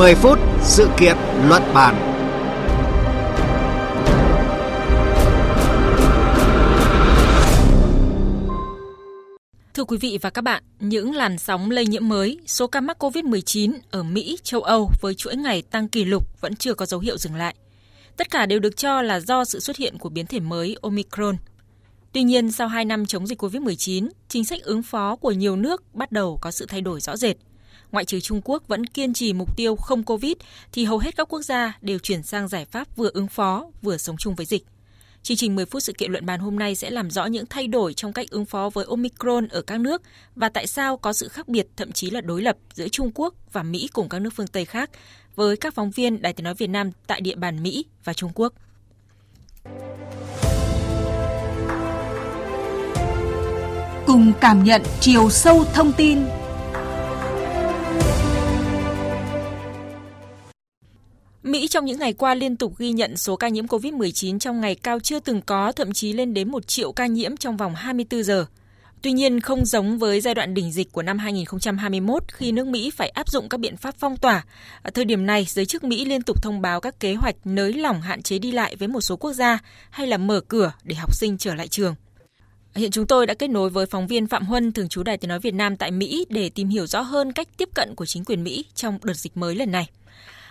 10 phút sự kiện luận bàn. Thưa quý vị và các bạn, những làn sóng lây nhiễm mới, số ca mắc COVID-19 ở Mỹ, châu Âu với chuỗi ngày tăng kỷ lục vẫn chưa có dấu hiệu dừng lại. Tất cả đều được cho là do sự xuất hiện của biến thể mới Omicron. Tuy nhiên, sau 2 năm chống dịch COVID-19, chính sách ứng phó của nhiều nước bắt đầu có sự thay đổi rõ rệt – ngoại trừ Trung Quốc vẫn kiên trì mục tiêu không Covid, thì hầu hết các quốc gia đều chuyển sang giải pháp vừa ứng phó, vừa sống chung với dịch. Chương trình 10 phút sự kiện luận bàn hôm nay sẽ làm rõ những thay đổi trong cách ứng phó với Omicron ở các nước và tại sao có sự khác biệt thậm chí là đối lập giữa Trung Quốc và Mỹ cùng các nước phương Tây khác với các phóng viên Đài tiếng nói Việt Nam tại địa bàn Mỹ và Trung Quốc. Cùng cảm nhận chiều sâu thông tin Mỹ trong những ngày qua liên tục ghi nhận số ca nhiễm COVID-19 trong ngày cao chưa từng có, thậm chí lên đến 1 triệu ca nhiễm trong vòng 24 giờ. Tuy nhiên, không giống với giai đoạn đỉnh dịch của năm 2021 khi nước Mỹ phải áp dụng các biện pháp phong tỏa. Ở thời điểm này, giới chức Mỹ liên tục thông báo các kế hoạch nới lỏng hạn chế đi lại với một số quốc gia hay là mở cửa để học sinh trở lại trường. Hiện chúng tôi đã kết nối với phóng viên Phạm Huân, thường trú Đài Tiếng Nói Việt Nam tại Mỹ để tìm hiểu rõ hơn cách tiếp cận của chính quyền Mỹ trong đợt dịch mới lần này.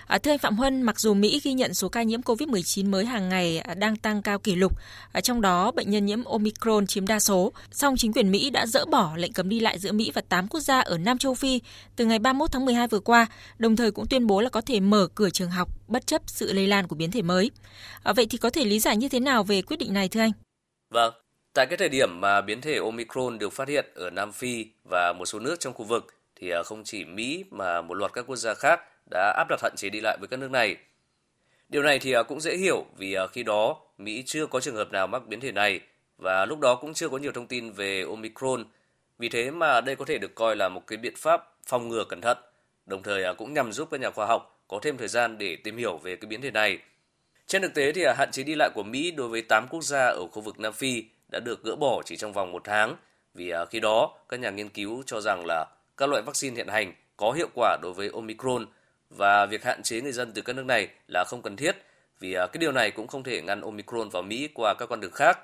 À, thưa anh Phạm Huân, mặc dù Mỹ ghi nhận số ca nhiễm COVID-19 mới hàng ngày à, đang tăng cao kỷ lục, à, trong đó bệnh nhân nhiễm Omicron chiếm đa số, song chính quyền Mỹ đã dỡ bỏ lệnh cấm đi lại giữa Mỹ và 8 quốc gia ở Nam châu Phi từ ngày 31 tháng 12 vừa qua, đồng thời cũng tuyên bố là có thể mở cửa trường học bất chấp sự lây lan của biến thể mới. À, vậy thì có thể lý giải như thế nào về quyết định này thưa anh? Vâng, tại cái thời điểm mà biến thể Omicron được phát hiện ở Nam Phi và một số nước trong khu vực thì à, không chỉ Mỹ mà một loạt các quốc gia khác đã áp đặt hạn chế đi lại với các nước này. Điều này thì à, cũng dễ hiểu vì à, khi đó Mỹ chưa có trường hợp nào mắc biến thể này và lúc đó cũng chưa có nhiều thông tin về Omicron. Vì thế mà đây có thể được coi là một cái biện pháp phòng ngừa cẩn thận, đồng thời à, cũng nhằm giúp các nhà khoa học có thêm thời gian để tìm hiểu về cái biến thể này. Trên thực tế thì hạn chế đi lại của Mỹ đối với 8 quốc gia ở khu vực Nam Phi đã được gỡ bỏ chỉ trong vòng một tháng vì khi đó các nhà nghiên cứu cho rằng là các loại vaccine hiện hành có hiệu quả đối với Omicron và việc hạn chế người dân từ các nước này là không cần thiết vì à, cái điều này cũng không thể ngăn Omicron vào Mỹ qua các con đường khác.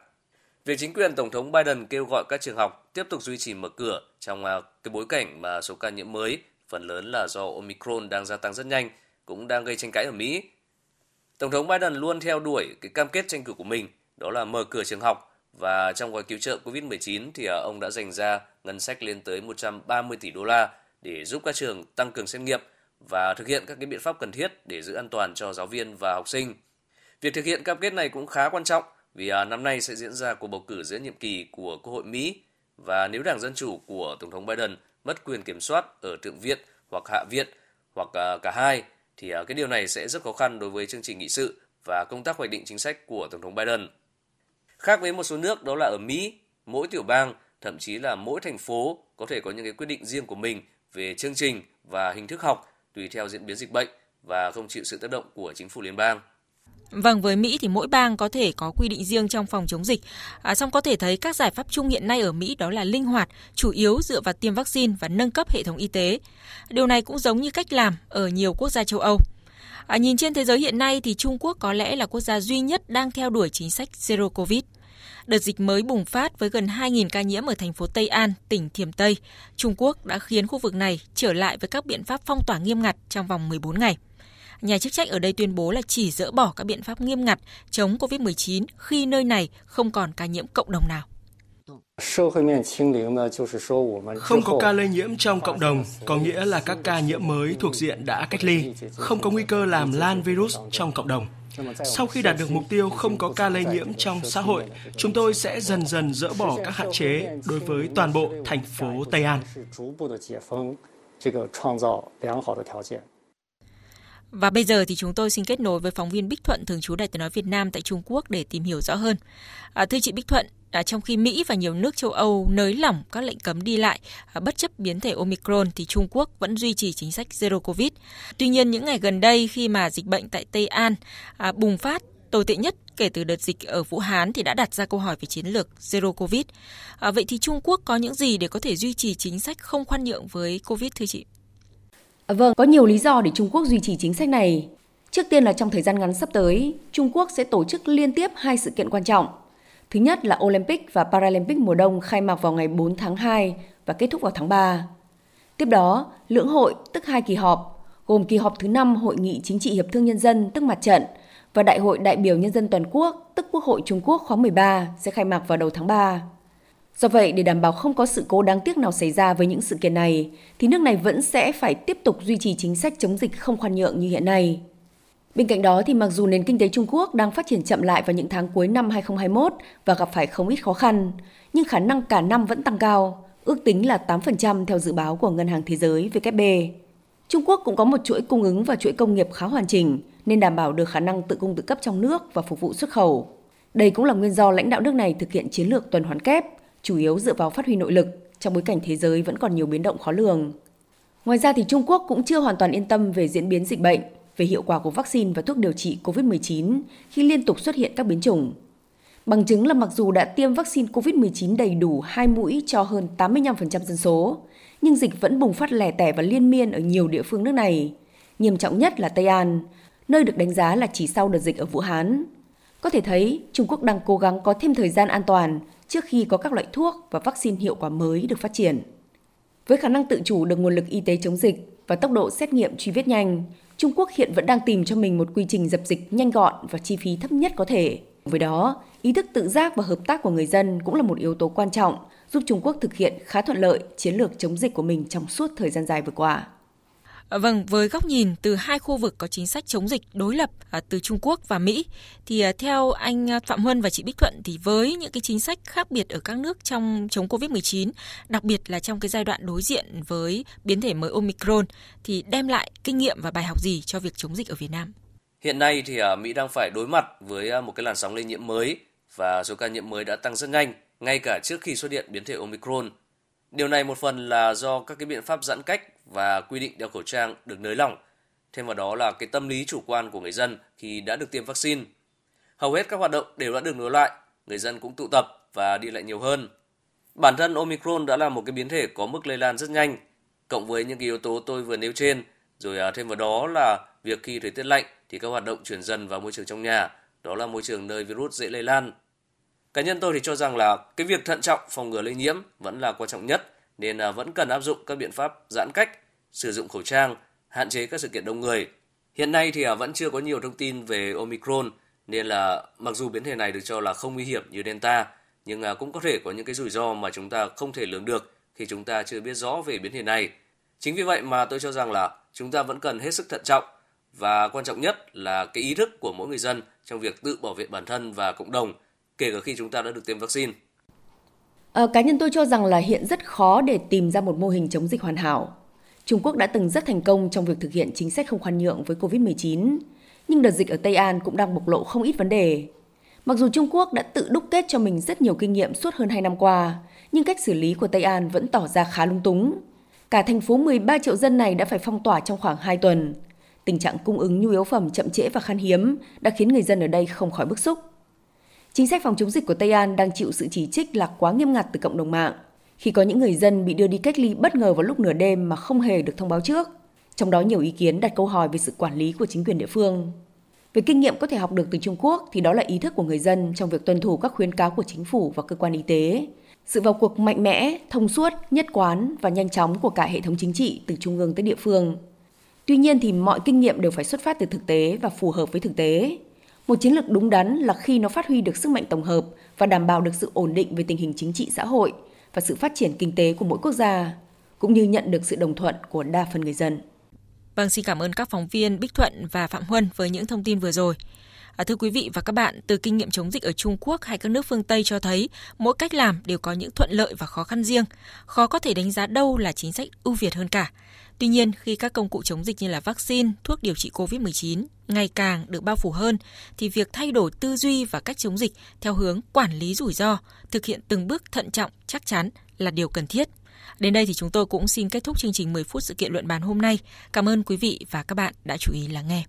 Việc chính quyền Tổng thống Biden kêu gọi các trường học tiếp tục duy trì mở cửa trong à, cái bối cảnh mà số ca nhiễm mới phần lớn là do Omicron đang gia tăng rất nhanh cũng đang gây tranh cãi ở Mỹ. Tổng thống Biden luôn theo đuổi cái cam kết tranh cử của mình, đó là mở cửa trường học và trong gói cứu trợ COVID-19 thì à, ông đã dành ra ngân sách lên tới 130 tỷ đô la để giúp các trường tăng cường xét nghiệm và thực hiện các cái biện pháp cần thiết để giữ an toàn cho giáo viên và học sinh. Việc thực hiện cam kết này cũng khá quan trọng vì à, năm nay sẽ diễn ra cuộc bầu cử giữa nhiệm kỳ của Quốc hội Mỹ và nếu Đảng Dân Chủ của Tổng thống Biden mất quyền kiểm soát ở Thượng viện hoặc Hạ viện hoặc à, cả hai thì à, cái điều này sẽ rất khó khăn đối với chương trình nghị sự và công tác hoạch định chính sách của Tổng thống Biden. Khác với một số nước đó là ở Mỹ, mỗi tiểu bang, thậm chí là mỗi thành phố có thể có những cái quyết định riêng của mình về chương trình và hình thức học tùy theo diễn biến dịch bệnh và không chịu sự tác động của chính phủ liên bang. Vâng, với Mỹ thì mỗi bang có thể có quy định riêng trong phòng chống dịch. À, song có thể thấy các giải pháp chung hiện nay ở Mỹ đó là linh hoạt, chủ yếu dựa vào tiêm vaccine và nâng cấp hệ thống y tế. Điều này cũng giống như cách làm ở nhiều quốc gia châu Âu. À, nhìn trên thế giới hiện nay thì Trung Quốc có lẽ là quốc gia duy nhất đang theo đuổi chính sách Zero Covid. Đợt dịch mới bùng phát với gần 2.000 ca nhiễm ở thành phố Tây An, tỉnh Thiểm Tây, Trung Quốc đã khiến khu vực này trở lại với các biện pháp phong tỏa nghiêm ngặt trong vòng 14 ngày. Nhà chức trách ở đây tuyên bố là chỉ dỡ bỏ các biện pháp nghiêm ngặt chống COVID-19 khi nơi này không còn ca nhiễm cộng đồng nào. Không có ca lây nhiễm trong cộng đồng, có nghĩa là các ca nhiễm mới thuộc diện đã cách ly, không có nguy cơ làm lan virus trong cộng đồng. Sau khi đạt được mục tiêu không có ca lây nhiễm trong xã hội, chúng tôi sẽ dần dần dỡ bỏ các hạn chế đối với toàn bộ thành phố Tây An. Và bây giờ thì chúng tôi xin kết nối với phóng viên Bích Thuận thường trú Đài Tiếng nói Việt Nam tại Trung Quốc để tìm hiểu rõ hơn. À, thưa chị Bích Thuận, à, trong khi Mỹ và nhiều nước châu Âu nới lỏng các lệnh cấm đi lại à, bất chấp biến thể Omicron thì Trung Quốc vẫn duy trì chính sách Zero Covid. Tuy nhiên những ngày gần đây khi mà dịch bệnh tại Tây An à, bùng phát tồi tệ nhất kể từ đợt dịch ở Vũ Hán thì đã đặt ra câu hỏi về chiến lược Zero Covid. À, vậy thì Trung Quốc có những gì để có thể duy trì chính sách không khoan nhượng với Covid thưa chị? À, vâng, có nhiều lý do để Trung Quốc duy trì chính sách này. Trước tiên là trong thời gian ngắn sắp tới, Trung Quốc sẽ tổ chức liên tiếp hai sự kiện quan trọng. Thứ nhất là Olympic và Paralympic mùa đông khai mạc vào ngày 4 tháng 2 và kết thúc vào tháng 3. Tiếp đó, lưỡng hội tức hai kỳ họp, gồm kỳ họp thứ 5 Hội nghị Chính trị Hiệp thương Nhân dân tức mặt trận và Đại hội đại biểu Nhân dân toàn quốc tức Quốc hội Trung Quốc khóa 13 sẽ khai mạc vào đầu tháng 3. Do vậy, để đảm bảo không có sự cố đáng tiếc nào xảy ra với những sự kiện này, thì nước này vẫn sẽ phải tiếp tục duy trì chính sách chống dịch không khoan nhượng như hiện nay. Bên cạnh đó thì mặc dù nền kinh tế Trung Quốc đang phát triển chậm lại vào những tháng cuối năm 2021 và gặp phải không ít khó khăn, nhưng khả năng cả năm vẫn tăng cao, ước tính là 8% theo dự báo của Ngân hàng Thế giới WB. Trung Quốc cũng có một chuỗi cung ứng và chuỗi công nghiệp khá hoàn chỉnh nên đảm bảo được khả năng tự cung tự cấp trong nước và phục vụ xuất khẩu. Đây cũng là nguyên do lãnh đạo nước này thực hiện chiến lược tuần hoàn kép, chủ yếu dựa vào phát huy nội lực trong bối cảnh thế giới vẫn còn nhiều biến động khó lường. Ngoài ra thì Trung Quốc cũng chưa hoàn toàn yên tâm về diễn biến dịch bệnh, về hiệu quả của vaccine và thuốc điều trị COVID-19 khi liên tục xuất hiện các biến chủng. Bằng chứng là mặc dù đã tiêm vaccine COVID-19 đầy đủ hai mũi cho hơn 85% dân số, nhưng dịch vẫn bùng phát lẻ tẻ và liên miên ở nhiều địa phương nước này. Nghiêm trọng nhất là Tây An, nơi được đánh giá là chỉ sau đợt dịch ở Vũ Hán. Có thể thấy Trung Quốc đang cố gắng có thêm thời gian an toàn trước khi có các loại thuốc và vaccine hiệu quả mới được phát triển. Với khả năng tự chủ được nguồn lực y tế chống dịch và tốc độ xét nghiệm truy vết nhanh, Trung Quốc hiện vẫn đang tìm cho mình một quy trình dập dịch nhanh gọn và chi phí thấp nhất có thể. Với đó, ý thức tự giác và hợp tác của người dân cũng là một yếu tố quan trọng giúp Trung Quốc thực hiện khá thuận lợi chiến lược chống dịch của mình trong suốt thời gian dài vừa qua. Ờ, vâng, với góc nhìn từ hai khu vực có chính sách chống dịch đối lập ờ, từ Trung Quốc và Mỹ, thì ờ, theo anh Phạm Huân và chị Bích Thuận thì với những cái chính sách khác biệt ở các nước trong chống Covid-19, đặc biệt là trong cái giai đoạn đối diện với biến thể mới Omicron, thì đem lại kinh nghiệm và bài học gì cho việc chống dịch ở Việt Nam? Hiện nay thì Mỹ đang phải đối mặt với một cái làn sóng lây nhiễm mới và số ca nhiễm mới đã tăng rất nhanh, ngay cả trước khi xuất hiện biến thể Omicron. Điều này một phần là do các cái biện pháp giãn cách và quy định đeo khẩu trang được nới lỏng. Thêm vào đó là cái tâm lý chủ quan của người dân khi đã được tiêm vaccine. Hầu hết các hoạt động đều đã được nối lại, người dân cũng tụ tập và đi lại nhiều hơn. Bản thân Omicron đã là một cái biến thể có mức lây lan rất nhanh, cộng với những cái yếu tố tôi vừa nêu trên, rồi à, thêm vào đó là việc khi thời tiết lạnh thì các hoạt động chuyển dần vào môi trường trong nhà, đó là môi trường nơi virus dễ lây lan. Cá nhân tôi thì cho rằng là cái việc thận trọng phòng ngừa lây nhiễm vẫn là quan trọng nhất nên à, vẫn cần áp dụng các biện pháp giãn cách, sử dụng khẩu trang, hạn chế các sự kiện đông người. Hiện nay thì à, vẫn chưa có nhiều thông tin về Omicron nên là mặc dù biến thể này được cho là không nguy hiểm như Delta nhưng à, cũng có thể có những cái rủi ro mà chúng ta không thể lường được khi chúng ta chưa biết rõ về biến thể này. Chính vì vậy mà tôi cho rằng là chúng ta vẫn cần hết sức thận trọng và quan trọng nhất là cái ý thức của mỗi người dân trong việc tự bảo vệ bản thân và cộng đồng kể cả khi chúng ta đã được tiêm vaccine. À, cá nhân tôi cho rằng là hiện rất khó để tìm ra một mô hình chống dịch hoàn hảo. Trung Quốc đã từng rất thành công trong việc thực hiện chính sách không khoan nhượng với COVID-19, nhưng đợt dịch ở Tây An cũng đang bộc lộ không ít vấn đề. Mặc dù Trung Quốc đã tự đúc kết cho mình rất nhiều kinh nghiệm suốt hơn 2 năm qua, nhưng cách xử lý của Tây An vẫn tỏ ra khá lung túng. Cả thành phố 13 triệu dân này đã phải phong tỏa trong khoảng 2 tuần. Tình trạng cung ứng nhu yếu phẩm chậm trễ và khan hiếm đã khiến người dân ở đây không khỏi bức xúc. Chính sách phòng chống dịch của Tây An đang chịu sự chỉ trích là quá nghiêm ngặt từ cộng đồng mạng khi có những người dân bị đưa đi cách ly bất ngờ vào lúc nửa đêm mà không hề được thông báo trước. Trong đó nhiều ý kiến đặt câu hỏi về sự quản lý của chính quyền địa phương. Về kinh nghiệm có thể học được từ Trung Quốc thì đó là ý thức của người dân trong việc tuân thủ các khuyến cáo của chính phủ và cơ quan y tế. Sự vào cuộc mạnh mẽ, thông suốt, nhất quán và nhanh chóng của cả hệ thống chính trị từ trung ương tới địa phương. Tuy nhiên thì mọi kinh nghiệm đều phải xuất phát từ thực tế và phù hợp với thực tế. Một chiến lược đúng đắn là khi nó phát huy được sức mạnh tổng hợp và đảm bảo được sự ổn định về tình hình chính trị xã hội và sự phát triển kinh tế của mỗi quốc gia, cũng như nhận được sự đồng thuận của đa phần người dân. Vâng, xin cảm ơn các phóng viên Bích Thuận và Phạm Huân với những thông tin vừa rồi. À, thưa quý vị và các bạn, từ kinh nghiệm chống dịch ở Trung Quốc hay các nước phương Tây cho thấy mỗi cách làm đều có những thuận lợi và khó khăn riêng. Khó có thể đánh giá đâu là chính sách ưu việt hơn cả. Tuy nhiên, khi các công cụ chống dịch như là vaccine, thuốc điều trị COVID-19 ngày càng được bao phủ hơn, thì việc thay đổi tư duy và cách chống dịch theo hướng quản lý rủi ro, thực hiện từng bước thận trọng, chắc chắn là điều cần thiết. Đến đây thì chúng tôi cũng xin kết thúc chương trình 10 phút sự kiện luận bàn hôm nay. Cảm ơn quý vị và các bạn đã chú ý lắng nghe.